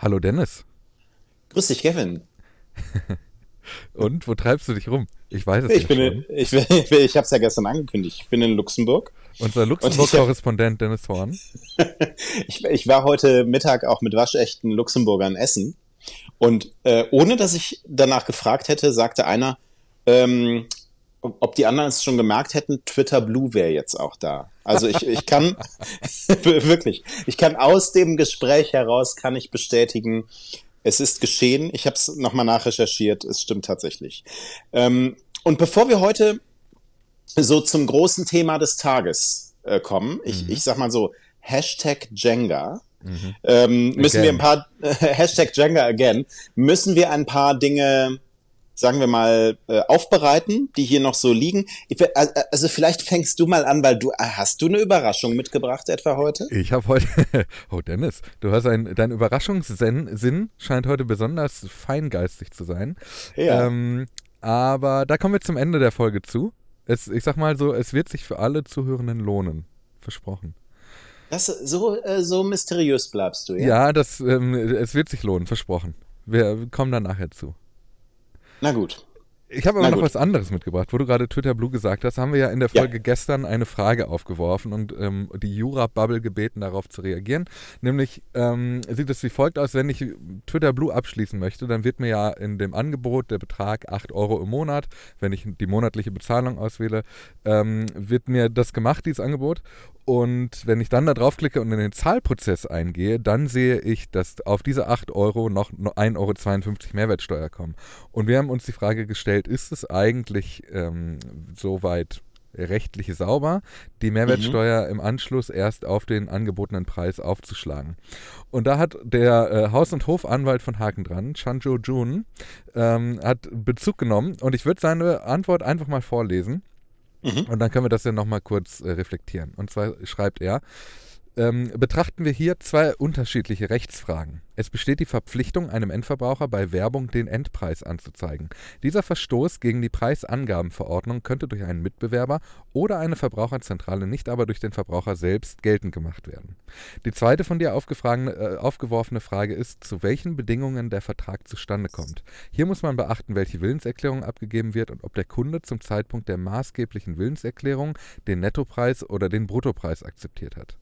Hallo Dennis. Grüß dich, Kevin. Und wo treibst du dich rum? Ich weiß es ich bin schon. In, ich ich, ich habe es ja gestern angekündigt. Ich bin in Luxemburg. Unser Luxemburg-Korrespondent Dennis Horn. ich, ich war heute Mittag auch mit waschechten Luxemburgern essen. Und äh, ohne dass ich danach gefragt hätte, sagte einer, ähm, ob die anderen es schon gemerkt hätten, Twitter Blue wäre jetzt auch da. Also ich, ich kann wirklich, ich kann aus dem Gespräch heraus kann ich bestätigen, es ist geschehen. Ich habe es nochmal nachrecherchiert. Es stimmt tatsächlich. Ähm, und bevor wir heute so zum großen Thema des Tages äh, kommen, ich, mhm. ich sag mal so Hashtag Jenga. Mhm. Ähm, müssen again. wir ein paar Hashtag Jenga again müssen wir ein paar Dinge sagen wir mal, äh, aufbereiten, die hier noch so liegen. Ich, also vielleicht fängst du mal an, weil du äh, hast du eine Überraschung mitgebracht etwa heute? Ich habe heute, oh Dennis, du hast ein, dein Überraschungssinn scheint heute besonders feingeistig zu sein. Ja. Ähm, aber da kommen wir zum Ende der Folge zu. Es, ich sag mal so, es wird sich für alle Zuhörenden lohnen. Versprochen. Das, so, äh, so mysteriös bleibst du, ja? Ja, das, ähm, es wird sich lohnen, versprochen. Wir kommen dann nachher zu. Na gut. Ich habe aber Na noch gut. was anderes mitgebracht. Wo du gerade Twitter Blue gesagt hast, haben wir ja in der Folge ja. gestern eine Frage aufgeworfen und ähm, die Jura-Bubble gebeten, darauf zu reagieren. Nämlich ähm, sieht es wie folgt aus, wenn ich Twitter Blue abschließen möchte, dann wird mir ja in dem Angebot der Betrag 8 Euro im Monat, wenn ich die monatliche Bezahlung auswähle, ähm, wird mir das gemacht, dieses Angebot. Und wenn ich dann da draufklicke und in den Zahlprozess eingehe, dann sehe ich, dass auf diese 8 Euro noch 1,52 Euro Mehrwertsteuer kommen. Und wir haben uns die Frage gestellt, ist es eigentlich ähm, soweit rechtlich sauber, die Mehrwertsteuer mhm. im Anschluss erst auf den angebotenen Preis aufzuschlagen. Und da hat der äh, Haus- und Hofanwalt von Haken dran, Chanjo Jun, ähm, hat Bezug genommen und ich würde seine Antwort einfach mal vorlesen. Mhm. Und dann können wir das ja nochmal kurz äh, reflektieren. Und zwar schreibt er, ähm, betrachten wir hier zwei unterschiedliche Rechtsfragen. Es besteht die Verpflichtung, einem Endverbraucher bei Werbung den Endpreis anzuzeigen. Dieser Verstoß gegen die Preisangabenverordnung könnte durch einen Mitbewerber oder eine Verbraucherzentrale, nicht aber durch den Verbraucher selbst geltend gemacht werden. Die zweite von dir äh, aufgeworfene Frage ist, zu welchen Bedingungen der Vertrag zustande kommt. Hier muss man beachten, welche Willenserklärung abgegeben wird und ob der Kunde zum Zeitpunkt der maßgeblichen Willenserklärung den Nettopreis oder den Bruttopreis akzeptiert hat.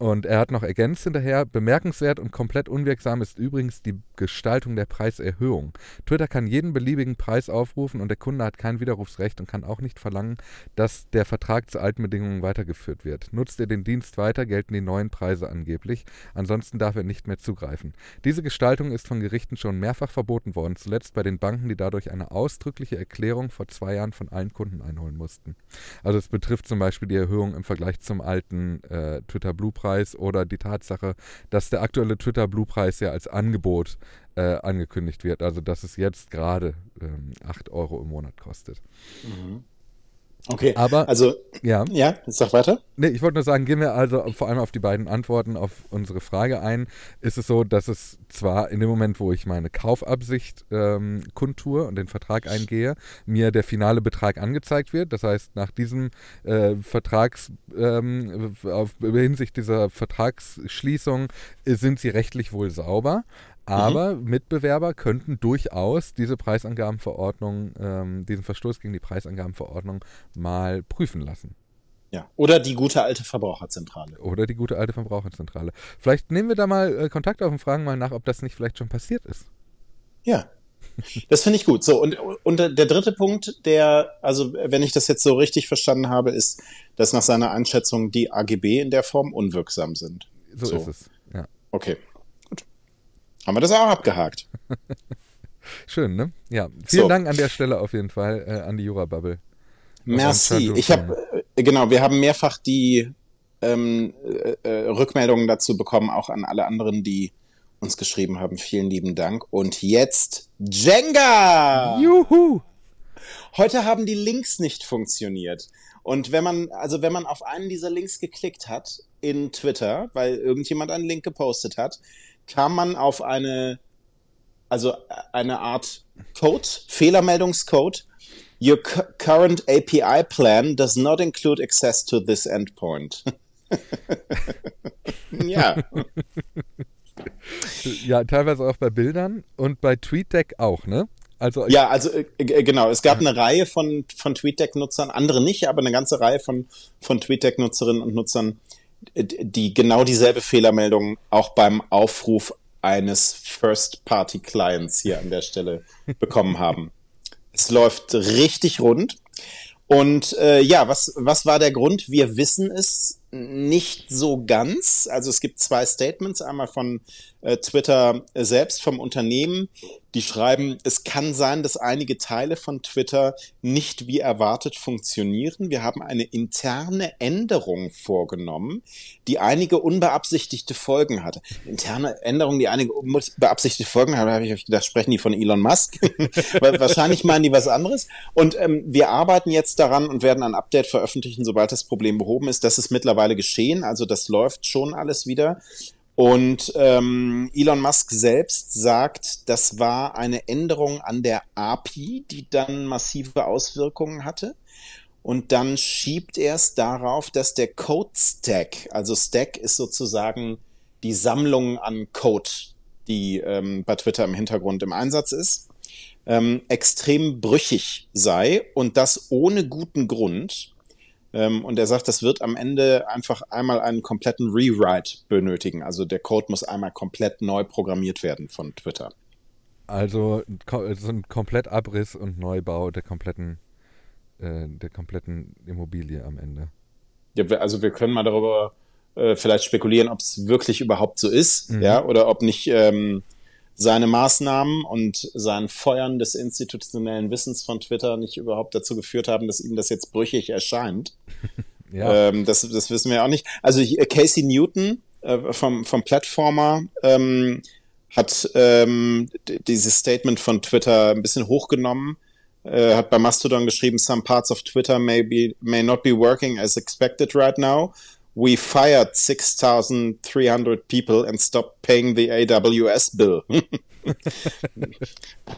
Und er hat noch ergänzt hinterher, bemerkenswert und komplett unwirksam ist übrigens die Gestaltung der Preiserhöhung. Twitter kann jeden beliebigen Preis aufrufen und der Kunde hat kein Widerrufsrecht und kann auch nicht verlangen, dass der Vertrag zu alten Bedingungen weitergeführt wird. Nutzt er den Dienst weiter, gelten die neuen Preise angeblich. Ansonsten darf er nicht mehr zugreifen. Diese Gestaltung ist von Gerichten schon mehrfach verboten worden, zuletzt bei den Banken, die dadurch eine ausdrückliche Erklärung vor zwei Jahren von allen Kunden einholen mussten. Also es betrifft zum Beispiel die Erhöhung im Vergleich zum alten äh, Twitter Blue Preis Preis oder die Tatsache, dass der aktuelle Twitter Blue Preis ja als Angebot äh, angekündigt wird. Also dass es jetzt gerade ähm, 8 Euro im Monat kostet. Mhm. Okay, aber also ja, ja sag weiter. Nee, ich wollte nur sagen, gehen wir also vor allem auf die beiden Antworten auf unsere Frage ein. Ist es so, dass es zwar in dem Moment, wo ich meine Kaufabsicht ähm, kundtue und den Vertrag eingehe, mir der finale Betrag angezeigt wird. Das heißt, nach diesem äh, Vertrags, ähm, auf, hinsicht dieser Vertragsschließung äh, sind sie rechtlich wohl sauber. Aber mhm. Mitbewerber könnten durchaus diese Preisangabenverordnung, ähm, diesen Verstoß gegen die Preisangabenverordnung mal prüfen lassen. Ja, oder die gute alte Verbraucherzentrale. Oder die gute alte Verbraucherzentrale. Vielleicht nehmen wir da mal äh, Kontakt auf und fragen mal nach, ob das nicht vielleicht schon passiert ist. Ja, das finde ich gut. So, und, und der dritte Punkt, der, also wenn ich das jetzt so richtig verstanden habe, ist, dass nach seiner Einschätzung die AGB in der Form unwirksam sind. So, so. ist es, ja. Okay. Haben wir das auch abgehakt. Schön, ne? Ja, vielen so. Dank an der Stelle auf jeden Fall äh, an die Jura-Bubble. Merci. Ich habe, äh, genau, wir haben mehrfach die ähm, äh, äh, Rückmeldungen dazu bekommen, auch an alle anderen, die uns geschrieben haben. Vielen lieben Dank. Und jetzt Jenga! Juhu! Heute haben die Links nicht funktioniert. Und wenn man, also wenn man auf einen dieser Links geklickt hat in Twitter, weil irgendjemand einen Link gepostet hat, kam man auf eine, also eine Art Code, Fehlermeldungscode. Your current API plan does not include access to this endpoint. ja. Ja, teilweise auch bei Bildern und bei TweetDeck auch, ne? Also ja, also äh, äh, genau, es gab eine Reihe von, von TweetDeck-Nutzern, andere nicht, aber eine ganze Reihe von, von TweetDeck-Nutzerinnen und Nutzern, die genau dieselbe Fehlermeldung auch beim Aufruf eines First-Party-Clients hier an der Stelle bekommen haben. Es läuft richtig rund. Und äh, ja, was, was war der Grund? Wir wissen es nicht so ganz. Also es gibt zwei Statements, einmal von Twitter selbst, vom Unternehmen, die schreiben, es kann sein, dass einige Teile von Twitter nicht wie erwartet funktionieren. Wir haben eine interne Änderung vorgenommen, die einige unbeabsichtigte Folgen hatte. Interne Änderung, die einige unbeabsichtigte Folgen hatte, habe ich gedacht, sprechen die von Elon Musk? Wahrscheinlich meinen die was anderes. Und ähm, wir arbeiten jetzt daran und werden ein Update veröffentlichen, sobald das Problem behoben ist. Das ist mittlerweile geschehen, also das läuft schon alles wieder. Und ähm, Elon Musk selbst sagt, das war eine Änderung an der API, die dann massive Auswirkungen hatte. Und dann schiebt er es darauf, dass der Code Stack, also Stack ist sozusagen die Sammlung an Code, die ähm, bei Twitter im Hintergrund im Einsatz ist, ähm, extrem brüchig sei und das ohne guten Grund. Ähm, und er sagt, das wird am Ende einfach einmal einen kompletten Rewrite benötigen. Also der Code muss einmal komplett neu programmiert werden von Twitter. Also so ein Komplettabriss und Neubau der kompletten, äh, der kompletten Immobilie am Ende. Ja, also wir können mal darüber äh, vielleicht spekulieren, ob es wirklich überhaupt so ist, mhm. ja, oder ob nicht ähm, seine Maßnahmen und sein Feuern des institutionellen Wissens von Twitter nicht überhaupt dazu geführt haben, dass ihm das jetzt brüchig erscheint. ja. Ähm, das, das wissen wir auch nicht. Also Casey Newton äh, vom, vom Platformer ähm, hat ähm, dieses Statement von Twitter ein bisschen hochgenommen. Äh, hat bei Mastodon geschrieben, some parts of Twitter may, be, may not be working as expected right now we fired 6,300 people and stopped paying the AWS bill.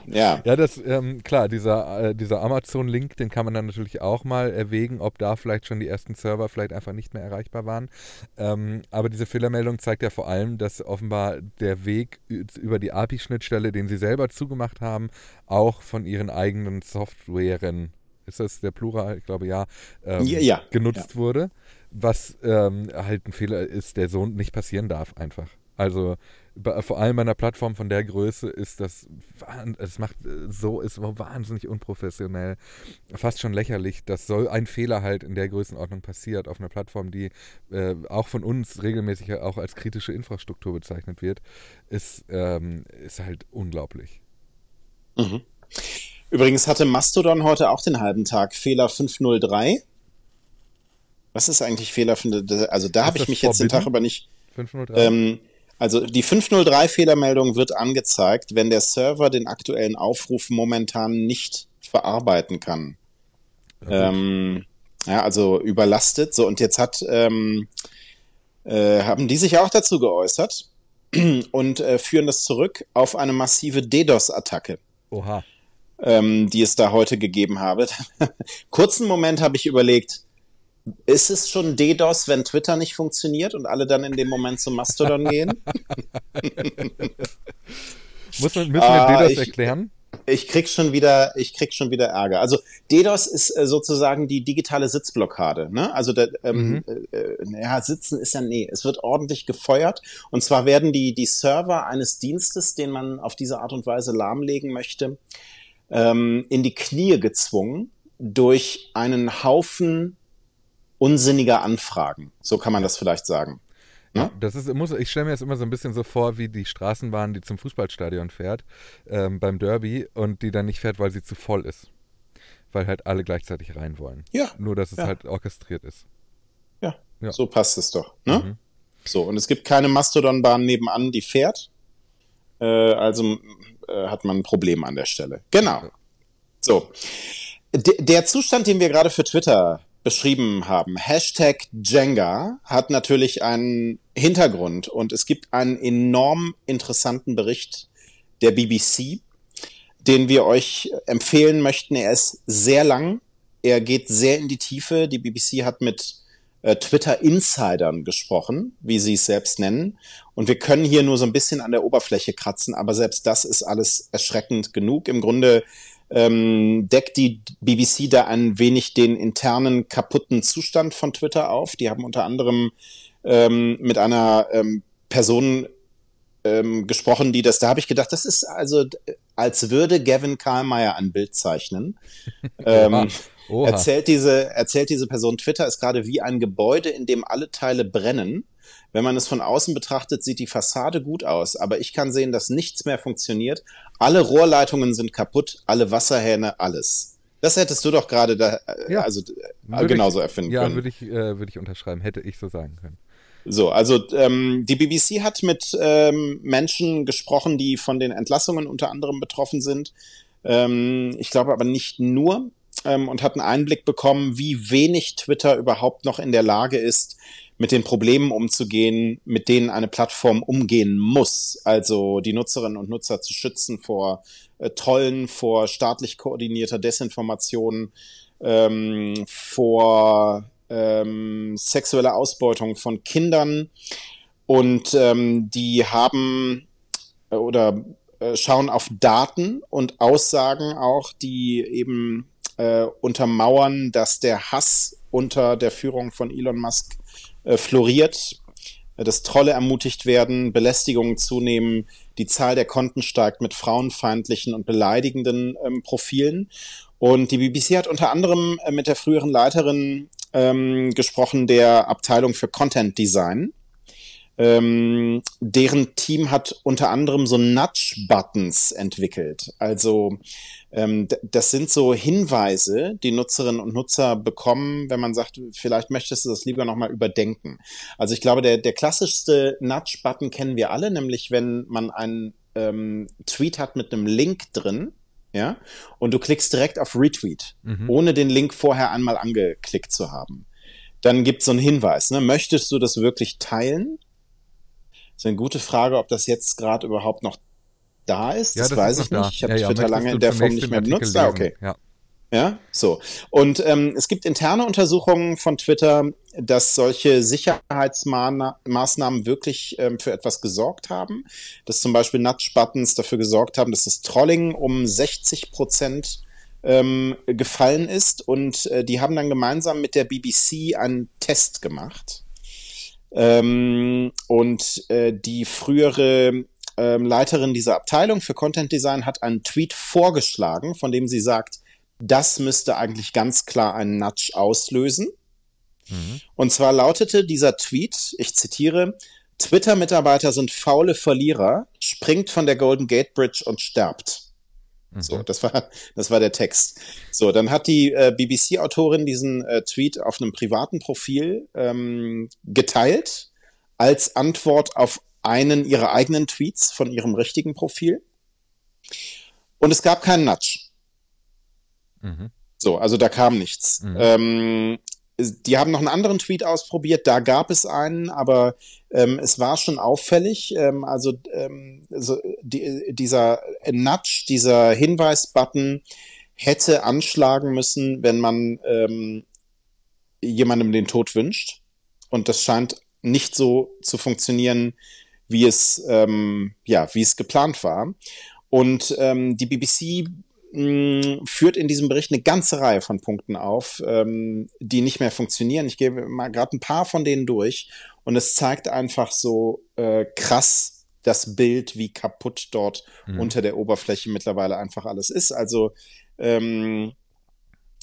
ja. Ja, das, ähm, klar, dieser, äh, dieser Amazon-Link, den kann man dann natürlich auch mal erwägen, ob da vielleicht schon die ersten Server vielleicht einfach nicht mehr erreichbar waren. Ähm, aber diese Fehlermeldung zeigt ja vor allem, dass offenbar der Weg über die API-Schnittstelle, den sie selber zugemacht haben, auch von ihren eigenen Softwaren, ist das der Plural? Ich glaube ja, ähm, ja, ja. genutzt ja. wurde was ähm, halt ein Fehler ist, der so nicht passieren darf einfach. Also vor allem bei einer Plattform von der Größe ist das, es macht so, ist wahnsinnig unprofessionell, fast schon lächerlich, dass so ein Fehler halt in der Größenordnung passiert auf einer Plattform, die äh, auch von uns regelmäßig auch als kritische Infrastruktur bezeichnet wird, ist, ähm, ist halt unglaublich. Mhm. Übrigens hatte Mastodon heute auch den halben Tag Fehler 503 was ist eigentlich fehlerfinde? Also da habe ich mich jetzt den Tag aber nicht. 503. Ähm, also die 503-Fehlermeldung wird angezeigt, wenn der Server den aktuellen Aufruf momentan nicht verarbeiten kann. Ja, ähm, ja also überlastet. So, und jetzt hat, ähm, äh, haben die sich auch dazu geäußert und äh, führen das zurück auf eine massive DDoS-Attacke. Oha. Ähm, die es da heute gegeben habe. Kurzen Moment habe ich überlegt, ist es schon DDoS, wenn Twitter nicht funktioniert und alle dann in dem Moment zum Mastodon gehen? Muss man, müssen wir ah, DDoS ich, erklären? Ich krieg schon wieder, ich krieg schon wieder Ärger. Also DDoS ist äh, sozusagen die digitale Sitzblockade. Ne? Also der, ähm, mhm. äh, äh ja, Sitzen ist ja nee, es wird ordentlich gefeuert und zwar werden die die Server eines Dienstes, den man auf diese Art und Weise lahmlegen möchte, ähm, in die Knie gezwungen durch einen Haufen unsinniger Anfragen. So kann man das vielleicht sagen. Ja, das ist, muss, ich stelle mir das immer so ein bisschen so vor, wie die Straßenbahn, die zum Fußballstadion fährt, ähm, beim Derby und die dann nicht fährt, weil sie zu voll ist. Weil halt alle gleichzeitig rein wollen. Ja. Nur, dass es ja. halt orchestriert ist. Ja, ja. so passt es doch. Ne? Mhm. So, und es gibt keine Mastodon-Bahn nebenan, die fährt. Äh, also äh, hat man ein Problem an der Stelle. Genau. So. D der Zustand, den wir gerade für Twitter beschrieben haben. Hashtag Jenga hat natürlich einen Hintergrund und es gibt einen enorm interessanten Bericht der BBC, den wir euch empfehlen möchten. Er ist sehr lang, er geht sehr in die Tiefe. Die BBC hat mit äh, Twitter-Insidern gesprochen, wie sie es selbst nennen. Und wir können hier nur so ein bisschen an der Oberfläche kratzen, aber selbst das ist alles erschreckend genug. Im Grunde ähm, deckt die BBC da ein wenig den internen kaputten Zustand von Twitter auf. Die haben unter anderem ähm, mit einer ähm, Person ähm, gesprochen, die das, da habe ich gedacht, das ist also, als würde Gavin Karlmeier ein Bild zeichnen. ähm, Oha. Erzählt diese, erzählt diese Person, Twitter ist gerade wie ein Gebäude, in dem alle Teile brennen. Wenn man es von außen betrachtet, sieht die Fassade gut aus, aber ich kann sehen, dass nichts mehr funktioniert. Alle Rohrleitungen sind kaputt, alle Wasserhähne, alles. Das hättest du doch gerade da, äh, ja, also äh, genauso ich, erfinden ja, können. Ja, würde ich, äh, würde ich unterschreiben, hätte ich so sagen können. So, also ähm, die BBC hat mit ähm, Menschen gesprochen, die von den Entlassungen unter anderem betroffen sind. Ähm, ich glaube aber nicht nur ähm, und hat einen Einblick bekommen, wie wenig Twitter überhaupt noch in der Lage ist, mit den Problemen umzugehen, mit denen eine Plattform umgehen muss. Also die Nutzerinnen und Nutzer zu schützen vor äh, Trollen, vor staatlich koordinierter Desinformation, ähm, vor ähm, sexueller Ausbeutung von Kindern. Und ähm, die haben äh, oder äh, schauen auf Daten und Aussagen auch, die eben äh, untermauern, dass der Hass unter der Führung von Elon Musk äh, floriert, dass Trolle ermutigt werden, Belästigungen zunehmen, die Zahl der Konten steigt mit frauenfeindlichen und beleidigenden ähm, Profilen. Und die BBC hat unter anderem äh, mit der früheren Leiterin ähm, gesprochen der Abteilung für Content Design. Ähm, deren Team hat unter anderem so Nudge-Buttons entwickelt. Also ähm, das sind so Hinweise, die Nutzerinnen und Nutzer bekommen, wenn man sagt, vielleicht möchtest du das lieber nochmal überdenken. Also ich glaube, der, der klassischste Nudge-Button kennen wir alle, nämlich wenn man einen ähm, Tweet hat mit einem Link drin, ja, und du klickst direkt auf Retweet, mhm. ohne den Link vorher einmal angeklickt zu haben. Dann gibt es so einen Hinweis, ne? möchtest du das wirklich teilen? Das ist eine gute Frage, ob das jetzt gerade überhaupt noch da ist. Ja, das, das weiß ich nicht. Ich habe ja, Twitter lange in der Form nicht mehr benutzt. Ah, okay. Ja. Ja, so. Und ähm, es gibt interne Untersuchungen von Twitter, dass solche Sicherheitsmaßnahmen wirklich ähm, für etwas gesorgt haben. Dass zum Beispiel Nudge-Buttons dafür gesorgt haben, dass das Trolling um 60 Prozent ähm, gefallen ist. Und äh, die haben dann gemeinsam mit der BBC einen Test gemacht. Ähm, und äh, die frühere ähm, Leiterin dieser Abteilung für Content Design hat einen Tweet vorgeschlagen, von dem sie sagt, das müsste eigentlich ganz klar einen Nudge auslösen. Mhm. Und zwar lautete dieser Tweet, ich zitiere, Twitter-Mitarbeiter sind faule Verlierer, springt von der Golden Gate Bridge und sterbt. Mhm. So, das war, das war der Text. So, dann hat die äh, BBC-Autorin diesen äh, Tweet auf einem privaten Profil ähm, geteilt als Antwort auf einen ihrer eigenen Tweets von ihrem richtigen Profil. Und es gab keinen Nudge. Mhm. So, also da kam nichts. Mhm. Ähm, die haben noch einen anderen Tweet ausprobiert, da gab es einen, aber ähm, es war schon auffällig. Ähm, also ähm, so die, dieser Nudge, dieser Hinweis-Button hätte anschlagen müssen, wenn man ähm, jemandem den Tod wünscht. Und das scheint nicht so zu funktionieren, wie es ähm, ja wie es geplant war. Und ähm, die BBC mh, führt in diesem Bericht eine ganze Reihe von Punkten auf, ähm, die nicht mehr funktionieren. Ich gebe mal gerade ein paar von denen durch und es zeigt einfach so äh, krass das Bild, wie kaputt dort mhm. unter der Oberfläche mittlerweile einfach alles ist. Also ähm,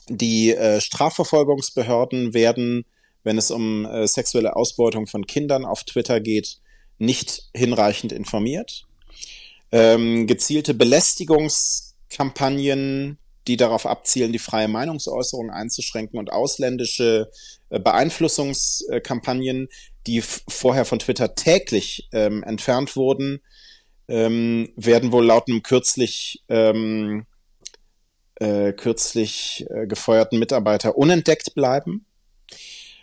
die äh, Strafverfolgungsbehörden werden, wenn es um äh, sexuelle Ausbeutung von Kindern auf Twitter geht, nicht hinreichend informiert. Ähm, gezielte Belästigungs Kampagnen, die darauf abzielen, die freie Meinungsäußerung einzuschränken und ausländische äh, Beeinflussungskampagnen, die vorher von Twitter täglich ähm, entfernt wurden, ähm, werden wohl laut einem kürzlich ähm, äh, kürzlich äh, gefeuerten Mitarbeiter unentdeckt bleiben.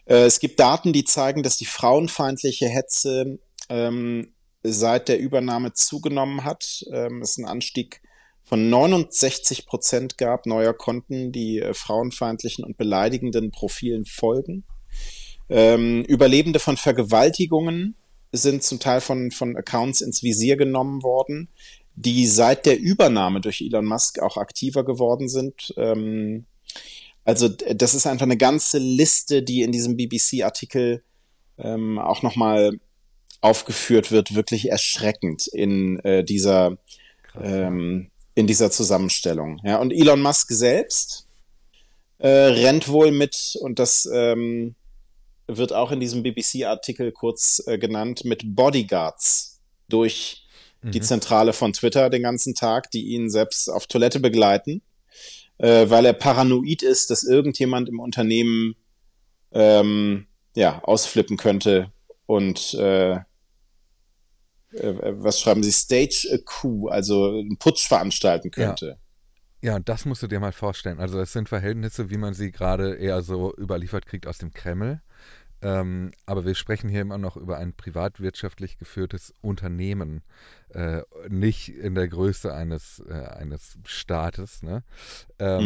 Äh, es gibt Daten, die zeigen, dass die frauenfeindliche Hetze ähm, seit der Übernahme zugenommen hat. Ähm, es ist ein Anstieg von 69 Prozent gab neuer Konten, die äh, frauenfeindlichen und beleidigenden Profilen folgen. Ähm, Überlebende von Vergewaltigungen sind zum Teil von, von Accounts ins Visier genommen worden, die seit der Übernahme durch Elon Musk auch aktiver geworden sind. Ähm, also das ist einfach eine ganze Liste, die in diesem BBC-Artikel ähm, auch nochmal aufgeführt wird, wirklich erschreckend in äh, dieser ähm, in dieser Zusammenstellung. Ja, und Elon Musk selbst äh, rennt wohl mit, und das ähm, wird auch in diesem BBC-Artikel kurz äh, genannt, mit Bodyguards durch mhm. die Zentrale von Twitter den ganzen Tag, die ihn selbst auf Toilette begleiten, äh, weil er paranoid ist, dass irgendjemand im Unternehmen ähm, ja, ausflippen könnte und äh, äh, was schreiben Sie, Stage a Coup, also einen Putsch veranstalten könnte. Ja. Ja, das musst du dir mal vorstellen. Also es sind Verhältnisse, wie man sie gerade eher so überliefert kriegt aus dem Kreml. Ähm, aber wir sprechen hier immer noch über ein privatwirtschaftlich geführtes Unternehmen, äh, nicht in der Größe eines, äh, eines Staates. Ne? Ähm,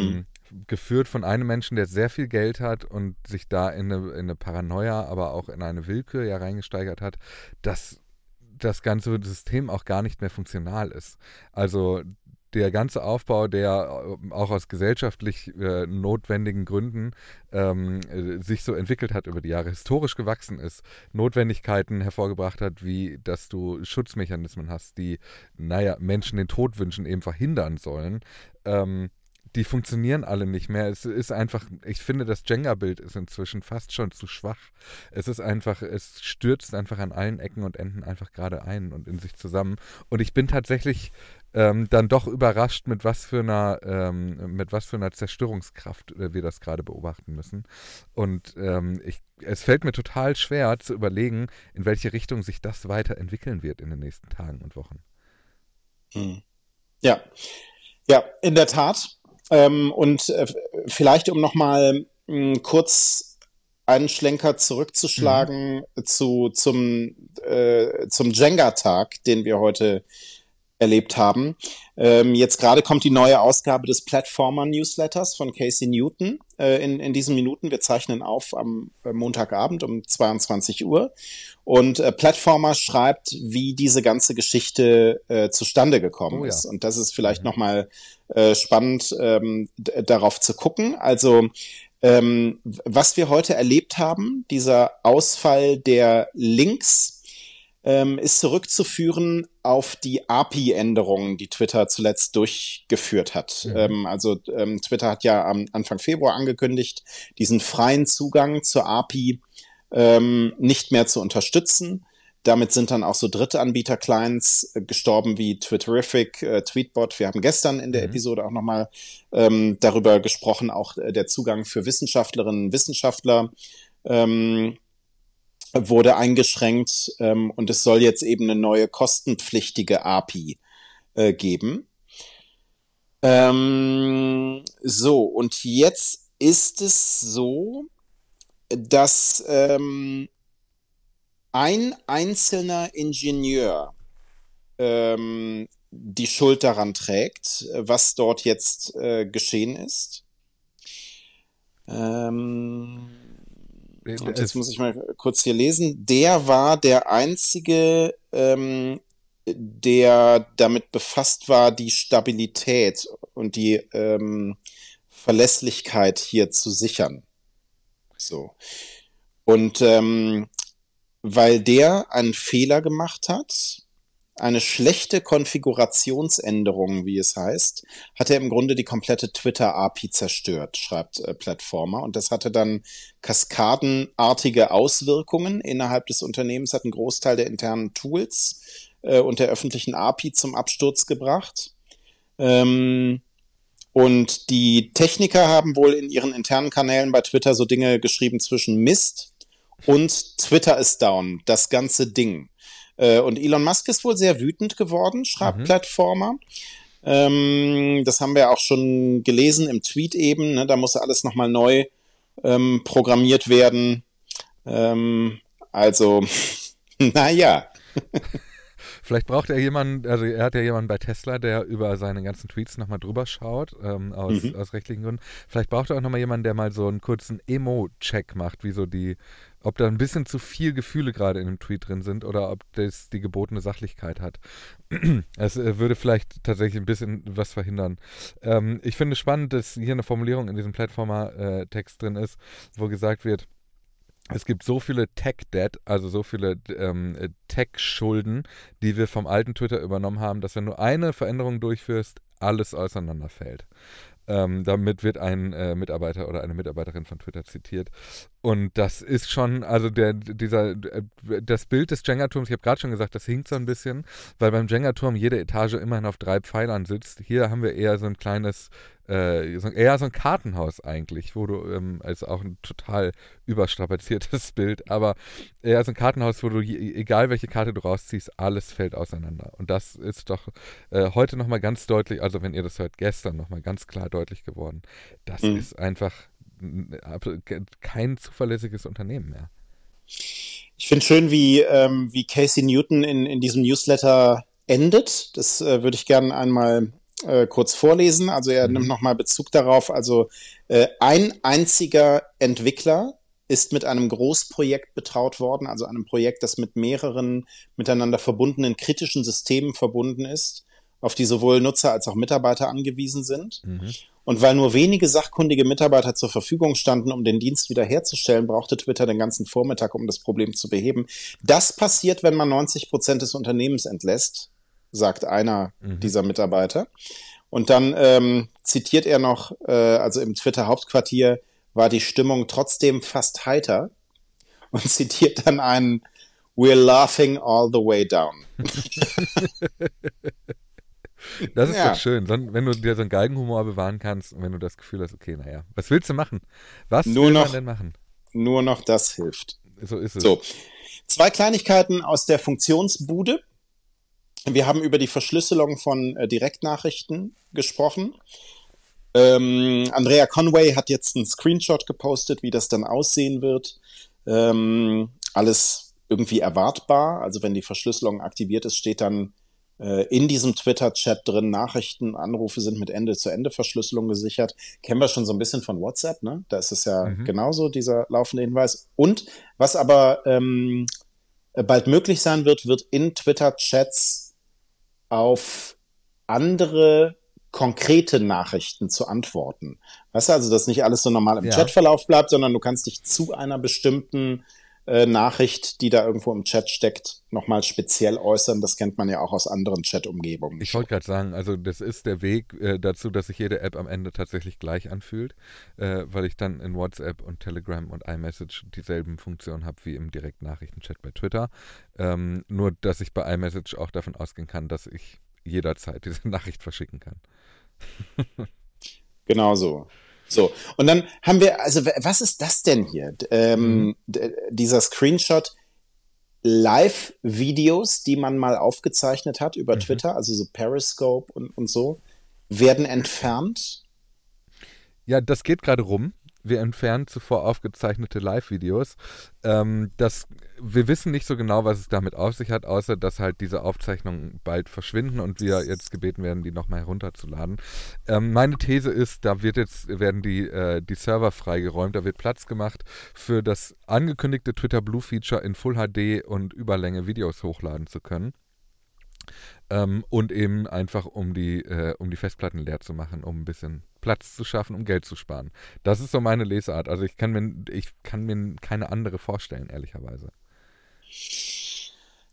mhm. Geführt von einem Menschen, der sehr viel Geld hat und sich da in eine, in eine Paranoia, aber auch in eine Willkür ja reingesteigert hat, dass das ganze System auch gar nicht mehr funktional ist. Also der ganze Aufbau, der äh, auch aus gesellschaftlich äh, notwendigen Gründen ähm, äh, sich so entwickelt hat über die Jahre, historisch gewachsen ist, Notwendigkeiten hervorgebracht hat, wie dass du Schutzmechanismen hast, die, naja, Menschen den Tod wünschen, eben verhindern sollen. Ähm, die funktionieren alle nicht mehr. Es ist einfach, ich finde, das Jenga-Bild ist inzwischen fast schon zu schwach. Es ist einfach, es stürzt einfach an allen Ecken und Enden einfach gerade ein und in sich zusammen. Und ich bin tatsächlich ähm, dann doch überrascht, mit was für einer, ähm, mit was für einer Zerstörungskraft äh, wir das gerade beobachten müssen. Und ähm, ich, es fällt mir total schwer zu überlegen, in welche Richtung sich das weiterentwickeln wird in den nächsten Tagen und Wochen. Hm. Ja, ja, in der Tat. Ähm, und äh, vielleicht, um nochmal hm, kurz einen Schlenker zurückzuschlagen mhm. zu, zum, äh, zum Jenga-Tag, den wir heute erlebt haben. Ähm, jetzt gerade kommt die neue Ausgabe des Platformer-Newsletters von Casey Newton äh, in, in diesen Minuten. Wir zeichnen auf am äh, Montagabend um 22 Uhr. Und äh, Platformer schreibt, wie diese ganze Geschichte äh, zustande gekommen oh, ist. Und das ist vielleicht mhm. nochmal äh, spannend, ähm, darauf zu gucken. Also ähm, was wir heute erlebt haben, dieser Ausfall der Links ähm, ist zurückzuführen auf die API-Änderungen, die Twitter zuletzt durchgeführt hat. Mhm. Ähm, also ähm, Twitter hat ja am Anfang Februar angekündigt, diesen freien Zugang zur API ähm, nicht mehr zu unterstützen. Damit sind dann auch so Drittanbieter-Clients äh, gestorben wie Twitterific, äh, Tweetbot. Wir haben gestern in der mhm. Episode auch nochmal ähm, darüber gesprochen, auch äh, der Zugang für Wissenschaftlerinnen und Wissenschaftler ähm, wurde eingeschränkt ähm, und es soll jetzt eben eine neue kostenpflichtige API äh, geben. Ähm, so, und jetzt ist es so, dass ähm, ein einzelner Ingenieur ähm, die Schuld daran trägt, was dort jetzt äh, geschehen ist. Ähm, und jetzt muss ich mal kurz hier lesen. Der war der einzige, ähm, der damit befasst war, die Stabilität und die ähm, Verlässlichkeit hier zu sichern. So. Und ähm, weil der einen Fehler gemacht hat, eine schlechte Konfigurationsänderung, wie es heißt, hat er im Grunde die komplette Twitter-API zerstört, schreibt äh, Platformer. Und das hatte dann kaskadenartige Auswirkungen innerhalb des Unternehmens, hat einen Großteil der internen Tools äh, und der öffentlichen API zum Absturz gebracht. Ähm, und die Techniker haben wohl in ihren internen Kanälen bei Twitter so Dinge geschrieben zwischen Mist und Twitter ist down, das ganze Ding. Äh, und Elon Musk ist wohl sehr wütend geworden, schreibt mhm. Plattformer. Ähm, das haben wir auch schon gelesen im Tweet eben. Ne? Da muss alles nochmal neu ähm, programmiert werden. Ähm, also, naja. Vielleicht braucht er jemanden, also er hat ja jemanden bei Tesla, der über seine ganzen Tweets nochmal drüber schaut, ähm, aus, mhm. aus rechtlichen Gründen. Vielleicht braucht er auch nochmal jemanden, der mal so einen kurzen Emo-Check macht, wie so die, ob da ein bisschen zu viel Gefühle gerade in dem Tweet drin sind oder ob das die gebotene Sachlichkeit hat. Es äh, würde vielleicht tatsächlich ein bisschen was verhindern. Ähm, ich finde es spannend, dass hier eine Formulierung in diesem Plattformer-Text drin ist, wo gesagt wird, es gibt so viele Tech-Debt, also so viele ähm, Tech-Schulden, die wir vom alten Twitter übernommen haben, dass wenn du eine Veränderung durchführst, alles auseinanderfällt. Ähm, damit wird ein äh, Mitarbeiter oder eine Mitarbeiterin von Twitter zitiert. Und das ist schon, also der, dieser, äh, das Bild des Jenga-Turms, ich habe gerade schon gesagt, das hinkt so ein bisschen, weil beim Jenga-Turm jede Etage immerhin auf drei Pfeilern sitzt. Hier haben wir eher so ein kleines äh, so, eher so ein Kartenhaus eigentlich, wo du, ähm, also auch ein total überstrapaziertes Bild, aber eher so ein Kartenhaus, wo du, egal welche Karte du rausziehst, alles fällt auseinander. Und das ist doch äh, heute nochmal ganz deutlich, also wenn ihr das hört, gestern nochmal ganz klar deutlich geworden. Das mhm. ist einfach kein zuverlässiges Unternehmen mehr. Ich finde schön, wie, ähm, wie Casey Newton in, in diesem Newsletter endet. Das äh, würde ich gerne einmal äh, kurz vorlesen. Also er mhm. nimmt nochmal Bezug darauf. Also äh, ein einziger Entwickler ist mit einem Großprojekt betraut worden, also einem Projekt, das mit mehreren miteinander verbundenen kritischen Systemen verbunden ist, auf die sowohl Nutzer als auch Mitarbeiter angewiesen sind. Mhm. Und weil nur wenige sachkundige Mitarbeiter zur Verfügung standen, um den Dienst wiederherzustellen, brauchte Twitter den ganzen Vormittag, um das Problem zu beheben. Das passiert, wenn man 90 Prozent des Unternehmens entlässt sagt einer mhm. dieser Mitarbeiter. Und dann ähm, zitiert er noch, äh, also im Twitter-Hauptquartier war die Stimmung trotzdem fast heiter und zitiert dann einen We're laughing all the way down. Das ist ja. doch schön, wenn du dir so einen Galgenhumor bewahren kannst und wenn du das Gefühl hast, okay, naja, was willst du machen? Was nur will noch, man denn machen? Nur noch das hilft. So ist es. So, zwei Kleinigkeiten aus der Funktionsbude. Wir haben über die Verschlüsselung von äh, Direktnachrichten gesprochen. Ähm, Andrea Conway hat jetzt einen Screenshot gepostet, wie das dann aussehen wird. Ähm, alles irgendwie erwartbar. Also wenn die Verschlüsselung aktiviert ist, steht dann in diesem Twitter-Chat drin, Nachrichten, Anrufe sind mit Ende-zu-Ende-Verschlüsselung gesichert. Kennen wir schon so ein bisschen von WhatsApp, ne? Da ist es ja mhm. genauso, dieser laufende Hinweis. Und was aber ähm, bald möglich sein wird, wird in Twitter-Chats auf andere konkrete Nachrichten zu antworten. Weißt du, also, dass nicht alles so normal im ja. Chatverlauf bleibt, sondern du kannst dich zu einer bestimmten äh, Nachricht, die da irgendwo im Chat steckt, nochmal speziell äußern. Das kennt man ja auch aus anderen Chat-Umgebungen. Ich wollte gerade sagen, also das ist der Weg äh, dazu, dass sich jede App am Ende tatsächlich gleich anfühlt, äh, weil ich dann in WhatsApp und Telegram und iMessage dieselben Funktionen habe wie im Direktnachrichtenchat bei Twitter. Ähm, nur, dass ich bei iMessage auch davon ausgehen kann, dass ich jederzeit diese Nachricht verschicken kann. genau so. So, und dann haben wir, also was ist das denn hier? Ähm, mhm. dieser Screenshot, Live-Videos, die man mal aufgezeichnet hat über mhm. Twitter, also so Periscope und, und so, werden entfernt. Ja, das geht gerade rum wir entfernen zuvor aufgezeichnete Live-Videos. Ähm, wir wissen nicht so genau, was es damit auf sich hat, außer dass halt diese Aufzeichnungen bald verschwinden und wir jetzt gebeten werden, die nochmal herunterzuladen. Ähm, meine These ist, da wird jetzt, werden die, äh, die Server freigeräumt, da wird Platz gemacht für das angekündigte Twitter Blue Feature in Full HD und Überlänge Videos hochladen zu können. Ähm, und eben einfach, um die, äh, um die Festplatten leer zu machen, um ein bisschen Platz zu schaffen, um Geld zu sparen. Das ist so meine Lesart. Also ich kann mir, ich kann mir keine andere vorstellen, ehrlicherweise.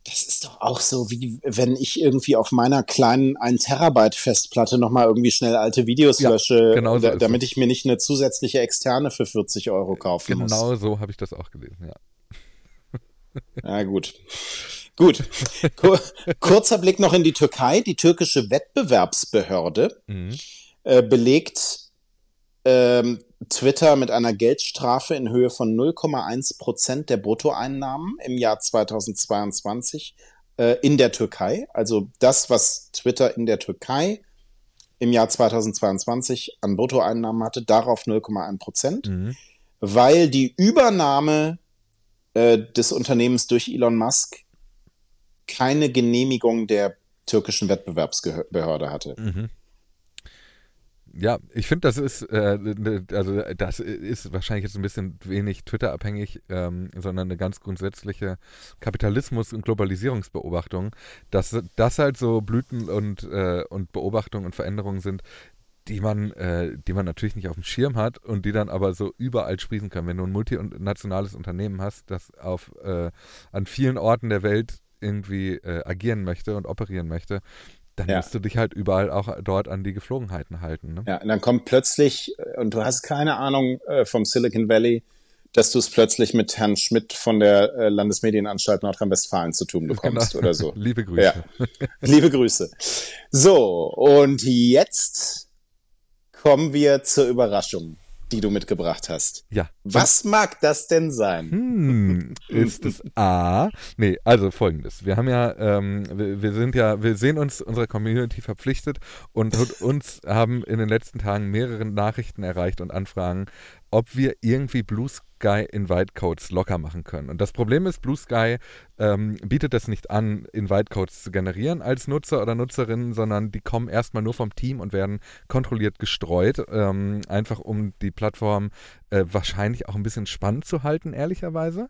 Das ist doch auch so, wie wenn ich irgendwie auf meiner kleinen 1 Terabyte Festplatte nochmal irgendwie schnell alte Videos ja, lösche, genau so da, damit ich mir nicht eine zusätzliche externe für 40 Euro kaufen genau muss. Genau so habe ich das auch gelesen, ja. Ja, gut. Gut. Kur kurzer Blick noch in die Türkei. Die türkische Wettbewerbsbehörde mhm. Äh, belegt ähm, Twitter mit einer Geldstrafe in Höhe von 0,1 Prozent der Bruttoeinnahmen im Jahr 2022 äh, in der Türkei. Also das, was Twitter in der Türkei im Jahr 2022 an Bruttoeinnahmen hatte, darauf 0,1 Prozent, mhm. weil die Übernahme äh, des Unternehmens durch Elon Musk keine Genehmigung der türkischen Wettbewerbsbehörde hatte. Mhm. Ja, ich finde, das ist, äh, ne, also das ist wahrscheinlich jetzt ein bisschen wenig Twitter-abhängig, ähm, sondern eine ganz grundsätzliche Kapitalismus- und Globalisierungsbeobachtung, dass das halt so Blüten und, äh, und Beobachtungen und Veränderungen sind, die man, äh, die man natürlich nicht auf dem Schirm hat und die dann aber so überall sprießen können. Wenn du ein multinationales Unternehmen hast, das auf äh, an vielen Orten der Welt irgendwie äh, agieren möchte und operieren möchte, dann ja. musst du dich halt überall auch dort an die Geflogenheiten halten. Ne? Ja, und dann kommt plötzlich, äh, und du hast keine Ahnung äh, vom Silicon Valley, dass du es plötzlich mit Herrn Schmidt von der äh, Landesmedienanstalt Nordrhein-Westfalen zu tun bekommst genau. oder so. Liebe Grüße. Ja. Liebe Grüße. So, und jetzt kommen wir zur Überraschung die du mitgebracht hast. Ja. Was mag das denn sein? Hm, ist es A? Nee, also folgendes. Wir haben ja, ähm, wir, wir, sind ja, wir sehen uns unserer Community verpflichtet und uns haben in den letzten Tagen mehrere Nachrichten erreicht und Anfragen, ob wir irgendwie Blue Sky Invite Codes locker machen können. Und das Problem ist, Blue Sky ähm, bietet das nicht an, Invite Codes zu generieren als Nutzer oder Nutzerin, sondern die kommen erstmal nur vom Team und werden kontrolliert gestreut, ähm, einfach um die Plattform äh, wahrscheinlich auch ein bisschen spannend zu halten, ehrlicherweise.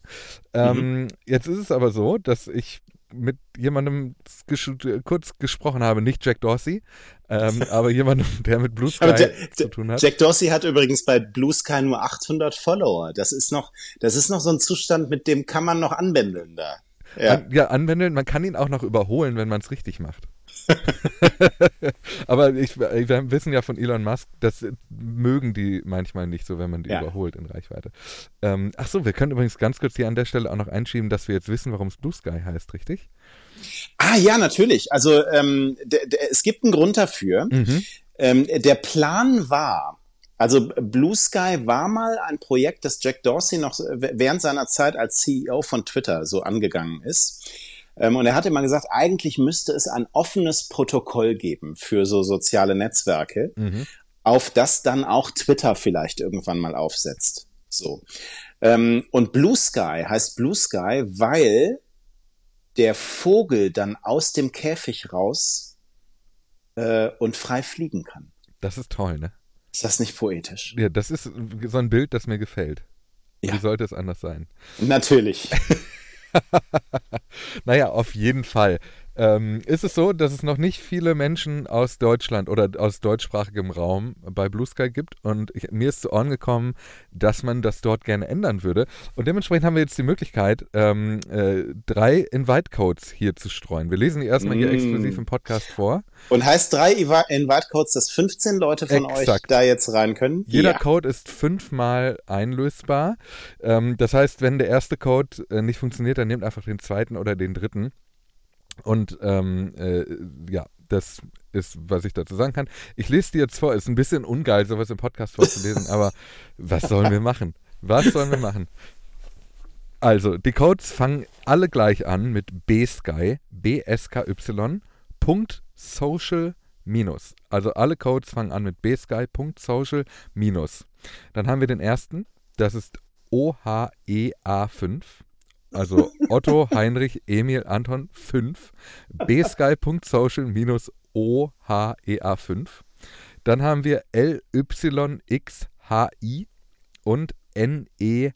Ähm, mhm. Jetzt ist es aber so, dass ich mit jemandem ges kurz gesprochen habe, nicht Jack Dorsey, ähm, aber jemandem, der mit Blue Sky der, zu tun hat. Jack Dorsey hat übrigens bei Blue Sky nur 800 Follower. Das ist noch, das ist noch so ein Zustand, mit dem kann man noch anbändeln da. Ja, An, ja anbändeln, man kann ihn auch noch überholen, wenn man es richtig macht. Aber ich, wir wissen ja von Elon Musk, das mögen die manchmal nicht so, wenn man die ja. überholt in Reichweite. Ähm, ach so, wir können übrigens ganz kurz hier an der Stelle auch noch einschieben, dass wir jetzt wissen, warum es Blue Sky heißt, richtig? Ah ja, natürlich. Also ähm, es gibt einen Grund dafür. Mhm. Ähm, der Plan war, also Blue Sky war mal ein Projekt, das Jack Dorsey noch während seiner Zeit als CEO von Twitter so angegangen ist. Ähm, und er hat immer gesagt, eigentlich müsste es ein offenes Protokoll geben für so soziale Netzwerke, mhm. auf das dann auch Twitter vielleicht irgendwann mal aufsetzt. So. Ähm, und Blue Sky heißt Blue Sky, weil der Vogel dann aus dem Käfig raus äh, und frei fliegen kann. Das ist toll, ne? Ist das nicht poetisch? Ja, das ist so ein Bild, das mir gefällt. Ja. Wie sollte es anders sein? Natürlich. naja, auf jeden Fall. Ähm, ist es so, dass es noch nicht viele Menschen aus Deutschland oder aus deutschsprachigem Raum bei Blue Sky gibt und ich, mir ist zu Ohren gekommen, dass man das dort gerne ändern würde und dementsprechend haben wir jetzt die Möglichkeit, ähm, äh, drei Invite-Codes hier zu streuen. Wir lesen die erstmal mm. hier exklusiv im Podcast vor. Und heißt drei Invite-Codes, dass 15 Leute von Exakt. euch da jetzt rein können? Jeder ja. Code ist fünfmal einlösbar. Ähm, das heißt, wenn der erste Code äh, nicht funktioniert, dann nehmt einfach den zweiten oder den dritten. Und ähm, äh, ja, das ist, was ich dazu sagen kann. Ich lese dir jetzt vor, ist ein bisschen ungeil, sowas im Podcast vorzulesen, aber was sollen wir machen? Was sollen wir machen? Also, die Codes fangen alle gleich an mit bsky, B-S-K-Y, Punkt social minus. Also alle Codes fangen an mit bsky.social minus. Dann haben wir den ersten, das ist OHEA5 also Otto, Heinrich, Emil, Anton 5, bsky.social minus OHEA5. Dann haben wir LYXHI und NEHAO.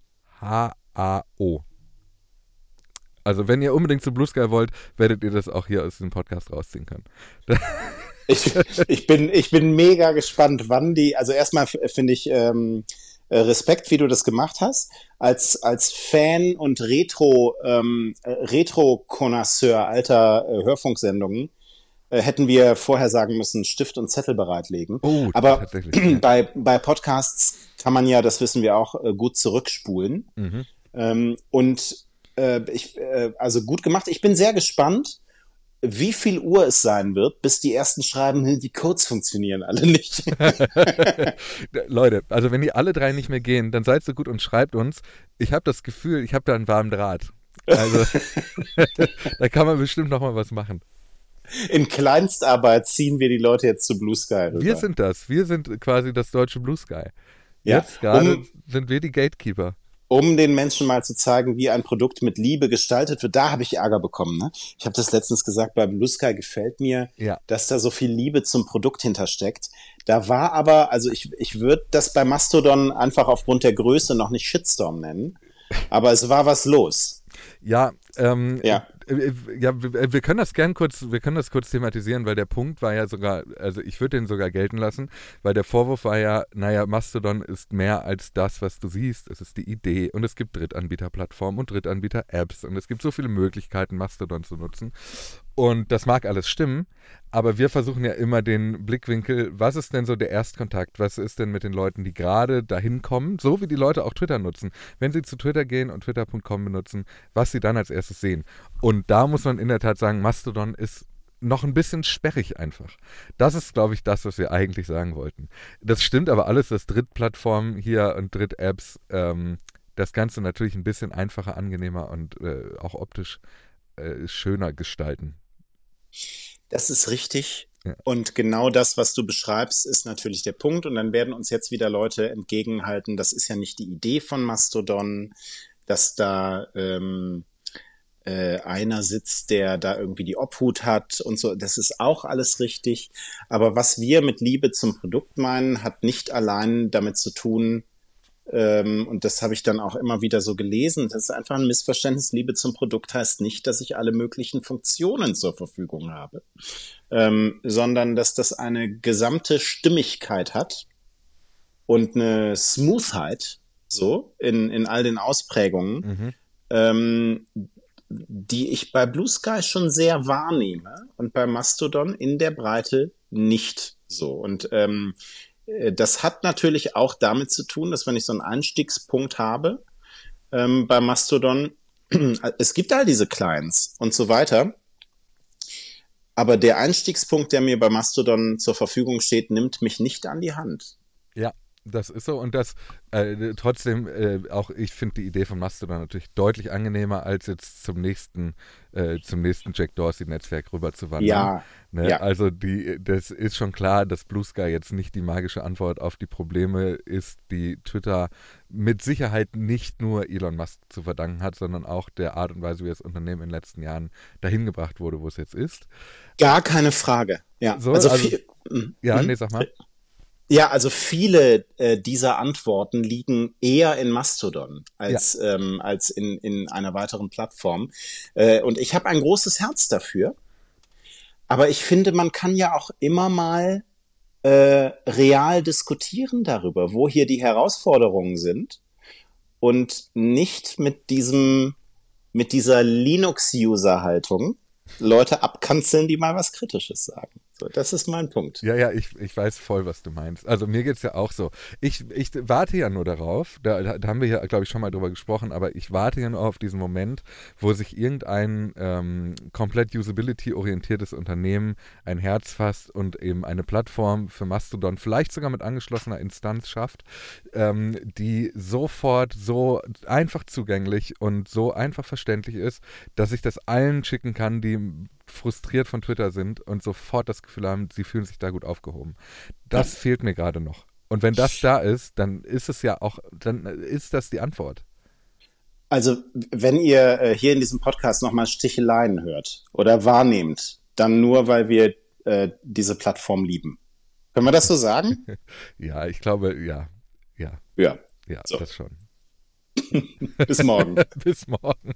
Also wenn ihr unbedingt zu Blue Sky wollt, werdet ihr das auch hier aus dem Podcast rausziehen können. ich, ich, bin, ich bin mega gespannt, wann die, also erstmal finde ich ähm, äh, Respekt, wie du das gemacht hast. Als, als Fan und Retro, ähm, äh, Retro-Konnoisseur alter äh, Hörfunksendungen äh, hätten wir vorher sagen müssen, Stift und Zettel bereitlegen. Oh, Aber bei, bei Podcasts kann man ja, das wissen wir auch, äh, gut zurückspulen. Mhm. Ähm, und äh, ich, äh, also gut gemacht. Ich bin sehr gespannt wie viel Uhr es sein wird, bis die ersten schreiben, die Codes funktionieren alle nicht. Leute, also wenn die alle drei nicht mehr gehen, dann seid so gut und schreibt uns. Ich habe das Gefühl, ich habe da einen warmen Draht. Also da kann man bestimmt noch mal was machen. In Kleinstarbeit ziehen wir die Leute jetzt zu Blue Sky rüber. Wir sind das. Wir sind quasi das deutsche Blue Sky. Ja, jetzt gerade um, sind wir die Gatekeeper. Um den Menschen mal zu zeigen, wie ein Produkt mit Liebe gestaltet wird. Da habe ich Ärger bekommen. Ne? Ich habe das letztens gesagt, bei Blue Sky gefällt mir, Ja. dass da so viel Liebe zum Produkt hintersteckt. Da war aber, also ich, ich würde das bei Mastodon einfach aufgrund der Größe noch nicht Shitstorm nennen, aber es war was los. Ja, ähm, Ja. Äh, äh, ja, wir, wir können das gern kurz, wir können das kurz thematisieren, weil der Punkt war ja sogar, also ich würde den sogar gelten lassen, weil der Vorwurf war ja, naja, Mastodon ist mehr als das, was du siehst. Es ist die Idee und es gibt Drittanbieterplattformen und Drittanbieter-Apps und es gibt so viele Möglichkeiten, Mastodon zu nutzen. Und das mag alles stimmen, aber wir versuchen ja immer den Blickwinkel, was ist denn so der Erstkontakt? Was ist denn mit den Leuten, die gerade dahin kommen, so wie die Leute auch Twitter nutzen? Wenn sie zu Twitter gehen und twitter.com benutzen, was sie dann als erstes sehen. Und da muss man in der Tat sagen, Mastodon ist noch ein bisschen sperrig einfach. Das ist, glaube ich, das, was wir eigentlich sagen wollten. Das stimmt aber alles, dass Drittplattformen hier und Dritt-Apps ähm, das Ganze natürlich ein bisschen einfacher, angenehmer und äh, auch optisch äh, schöner gestalten. Das ist richtig. Ja. Und genau das, was du beschreibst, ist natürlich der Punkt. Und dann werden uns jetzt wieder Leute entgegenhalten, das ist ja nicht die Idee von Mastodon, dass da ähm, äh, einer sitzt, der da irgendwie die Obhut hat und so. Das ist auch alles richtig. Aber was wir mit Liebe zum Produkt meinen, hat nicht allein damit zu tun, ähm, und das habe ich dann auch immer wieder so gelesen, das ist einfach ein Missverständnis. Liebe zum Produkt heißt nicht, dass ich alle möglichen Funktionen zur Verfügung habe, ähm, sondern dass das eine gesamte Stimmigkeit hat und eine Smoothheit, so, in, in all den Ausprägungen, Mhm. ähm, die ich bei Blue Sky schon sehr wahrnehme und bei Mastodon in der Breite nicht so. Und ähm, äh, das hat natürlich auch damit zu tun, dass wenn ich so einen Einstiegspunkt habe ähm, bei Mastodon, es gibt all diese Clients und so weiter. Aber der Einstiegspunkt, der mir bei Mastodon zur Verfügung steht, nimmt mich nicht an die Hand. Das ist so. Und das äh, trotzdem, äh, auch ich finde die Idee von Mastodon natürlich deutlich angenehmer, als jetzt zum nächsten, äh, zum nächsten Jack Dorsey-Netzwerk rüber zu wandern. Ja, Ne? ja. Also die, das ist schon klar, dass Blue Sky jetzt nicht die magische Antwort auf die Probleme ist, die Twitter mit Sicherheit nicht nur Elon Musk zu verdanken hat, sondern auch der Art und Weise, wie das Unternehmen in den letzten Jahren dahin gebracht wurde, wo es jetzt ist. Gar keine Frage. Ja, So, also, also- viel, Mhm. Ja, nee, sag mal. Ja, also viele äh, dieser Antworten liegen eher in Mastodon als, ähm, als in, in einer weiteren Plattform. Äh, und ich habe ein großes Herz dafür. Aber ich finde, man kann ja auch immer mal äh, real diskutieren darüber, wo hier die Herausforderungen sind und nicht mit diesem, mit dieser Linux-User-Haltung Leute abkanzeln, die mal was Kritisches sagen. Das ist mein Punkt. Ja, ja, ich, ich weiß voll, was du meinst. Also mir geht's ja auch so. Ich, ich warte ja nur darauf, da, da, da haben wir ja, glaube ich, schon mal drüber gesprochen, aber ich warte ja nur auf diesen Moment, wo sich irgendein ähm, komplett usability-orientiertes Unternehmen ein Herz fasst und eben eine Plattform für Mastodon, vielleicht sogar mit angeschlossener Instanz schafft, ähm, die sofort so einfach zugänglich und so einfach verständlich ist, dass ich das allen schicken kann, die frustriert von Twitter sind und sofort das Gefühl haben, sie fühlen sich da gut aufgehoben. Das fehlt mir gerade noch. Und wenn das da ist, dann ist es ja auch, dann ist das die Antwort. Also, wenn ihr äh, hier in diesem Podcast nochmal Sticheleien hört oder wahrnehmt, dann nur, weil wir äh, diese Plattform lieben. Können wir das so sagen? Ja, ich glaube, ja, ja, ja. ja, So. das schon. Bis morgen. Bis morgen.